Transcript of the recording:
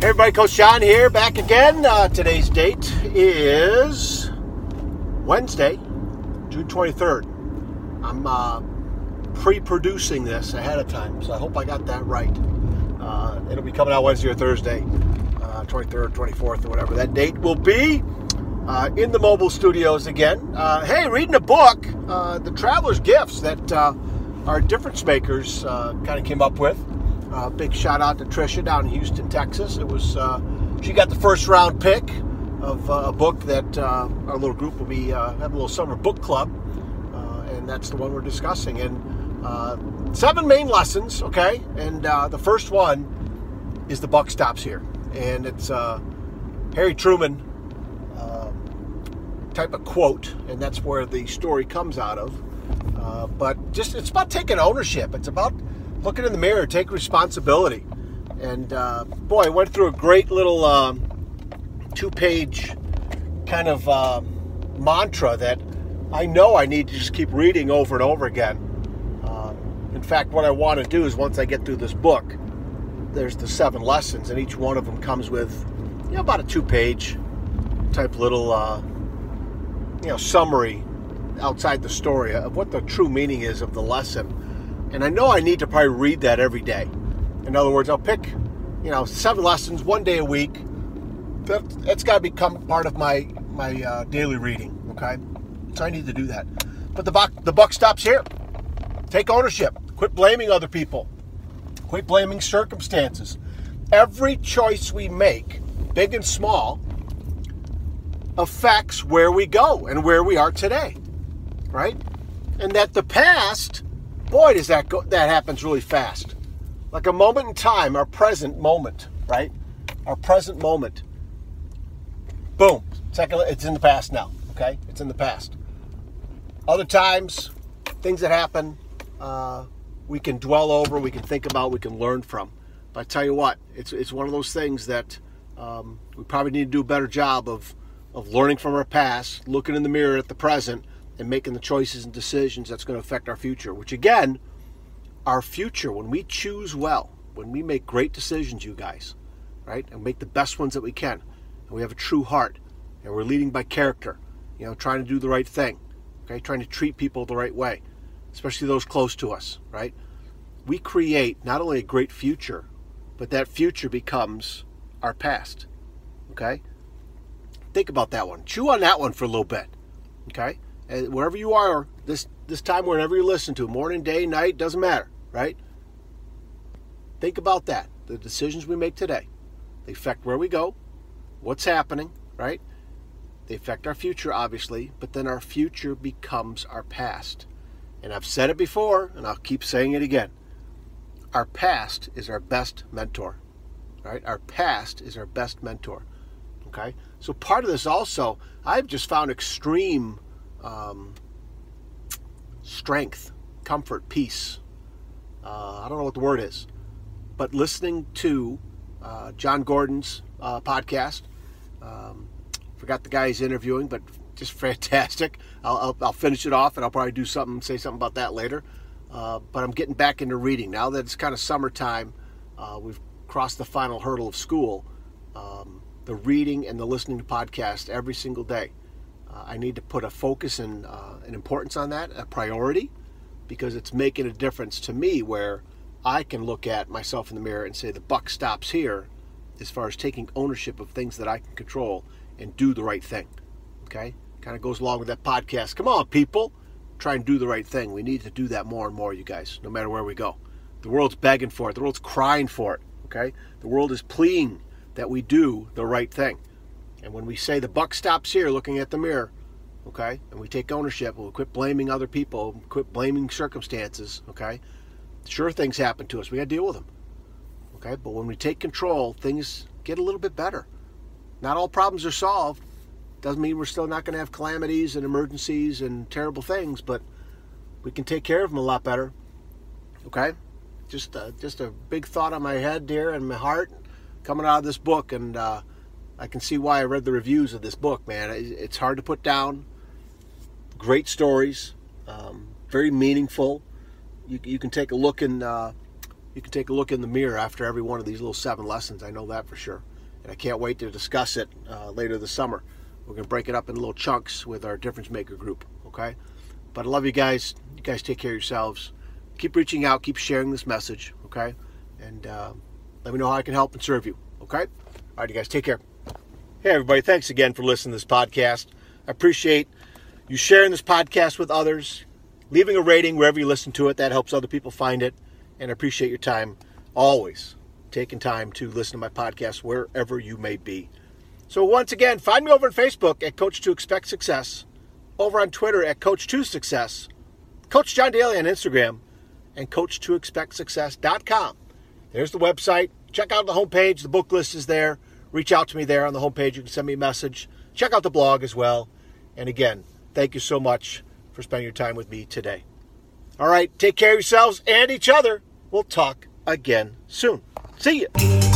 right, Coach John here, back again. Uh, today's date is Wednesday, June 23rd. I'm uh, pre producing this ahead of time, so I hope I got that right. Uh, it'll be coming out Wednesday or Thursday, uh, 23rd, 24th, or whatever that date will be. Uh, in the mobile studios again. Uh, hey, reading a book, The Traveler's Gifts, that our difference makers kind of came up with. Uh, big shout out to Trisha down in Houston, Texas. It was uh, she got the first round pick of uh, a book that uh, our little group will be uh, have a little summer book club, uh, and that's the one we're discussing. And seven main lessons, okay. And the first one is the buck stops here, and it's Harry Truman type of quote, and that's where the story comes out of. but just it's about taking ownership. It's about look it in the mirror, take responsibility. And uh, boy, I went through a great little um, two page kind of uh, mantra that I know I need to just keep reading over and over again. Uh, in fact, what I want to do is once I get through this book, there's the seven lessons, and each one of them comes with you know, about a two page type little uh, you know summary outside the story of what the true meaning is of the lesson and I know I need to probably read that every day. In other words, I'll pick, you know, seven lessons one day a week. That, has got to become part of my my uh, daily reading. Okay, so I need to do that. But the buck the buck stops here. Take ownership. Quit blaming other people. Quit blaming circumstances. Every choice we make, big and small, affects where we go and where we are today. Right? And that the past boy, does that go, that happens really fast. Like a moment in time, our present moment, right? Our present moment. Boom. Second, it's in the past now. Okay, it's in the past. Other times, things that happen, uh, we can dwell over, we can think about, we can learn from. But I tell you what, it's it's one of those things that um, we probably need to do a better job of of learning from our past, looking in the mirror at the present, and making the choices and decisions that's going to affect our future. Which, again, our future, when we choose well, when we make great decisions, you guys, right, and make the best ones that we can, and we have a true heart, and we're leading by character, you know, trying to do the right thing, okay, trying to treat people the right way, especially those close to us, right? We create not only a great future, but that future becomes our past, okay? Think about that one. Chew on that one for a little bit, okay? Wherever you are this this time, whenever you listen to, morning, day, night, doesn't matter, right? Think about that. The decisions we make today, they affect where we go, what's happening, right? They affect our future, obviously, but then our future becomes our past. And I've said it before, and I'll keep saying it again. Our past is our best mentor, right? Our past is our best mentor. Okay? So part of this also, I've just found extreme um, strength, comfort, peace. Uh, I don't know what the word is, but listening to uh, Jon Gordon's uh, podcast. Um, forgot the guy he's interviewing, but just fantastic. I'll, I'll, I'll, finish it off and I'll probably do something, say something about that later. Uh, but I'm getting back into reading now that it's kind of summertime. Uh, we've crossed the final hurdle of school. Um, the reading and the listening to podcasts every single day. Uh, I need to put a focus and uh, an importance on that, a priority, because it's making a difference to me where I can look at myself in the mirror and say the buck stops here as far as taking ownership of things that I can control and do the right thing. Okay? Kind of goes along with that podcast. Come on, people. Try and do the right thing. We need to do that more and more, you guys, no matter where we go. The world's begging for it. The world's crying for it. Okay? The world is pleading that we do the right thing. And when we say the buck stops here, looking at the mirror, okay, and we take ownership, we'll quit blaming other people, quit blaming circumstances, okay. Sure, things happen to us. We got to deal with them, okay. But when we take control, things get a little bit better. Not all problems are solved. Doesn't mean we're still not going to have calamities and emergencies and terrible things, but we can take care of them a lot better. Okay, just uh, just a big thought on my head, dear, and my heart coming out of this book, and. Uh, I can see why I read the reviews of this book, man. It's hard to put down. Great stories, um, very meaningful. You, you, can take a look in uh, you can take a look in the mirror after every one of these little seven lessons. I know that for sure. and I can't wait to discuss it uh, later this summer. We're to break it up in little chunks with our difference maker group. Okay, but I love you guys. You guys take care of yourselves. Keep reaching out. Keep sharing this message. Okay, and uh, let me know how I can help and serve you. Okay. All right, you guys take care. Hey, everybody. Thanks again for listening to this podcast. I appreciate you sharing this podcast with others, leaving a rating wherever you listen to it. That helps other people find it. And I appreciate your time always taking time to listen to my podcast wherever you may be. So, once again, find me over on Facebook at Coach to Expect Success, over on Twitter at Coach to Success, Coach John Daly on Instagram, and Coach to Expect Success.com. There's the website. Check out the homepage. The book list is there. Reach out to me there on the homepage. You can send me a message. Check out the blog as well. And again, thank you so much for spending your time with me today. All right, take care of yourselves and each other. We'll talk again soon. See you.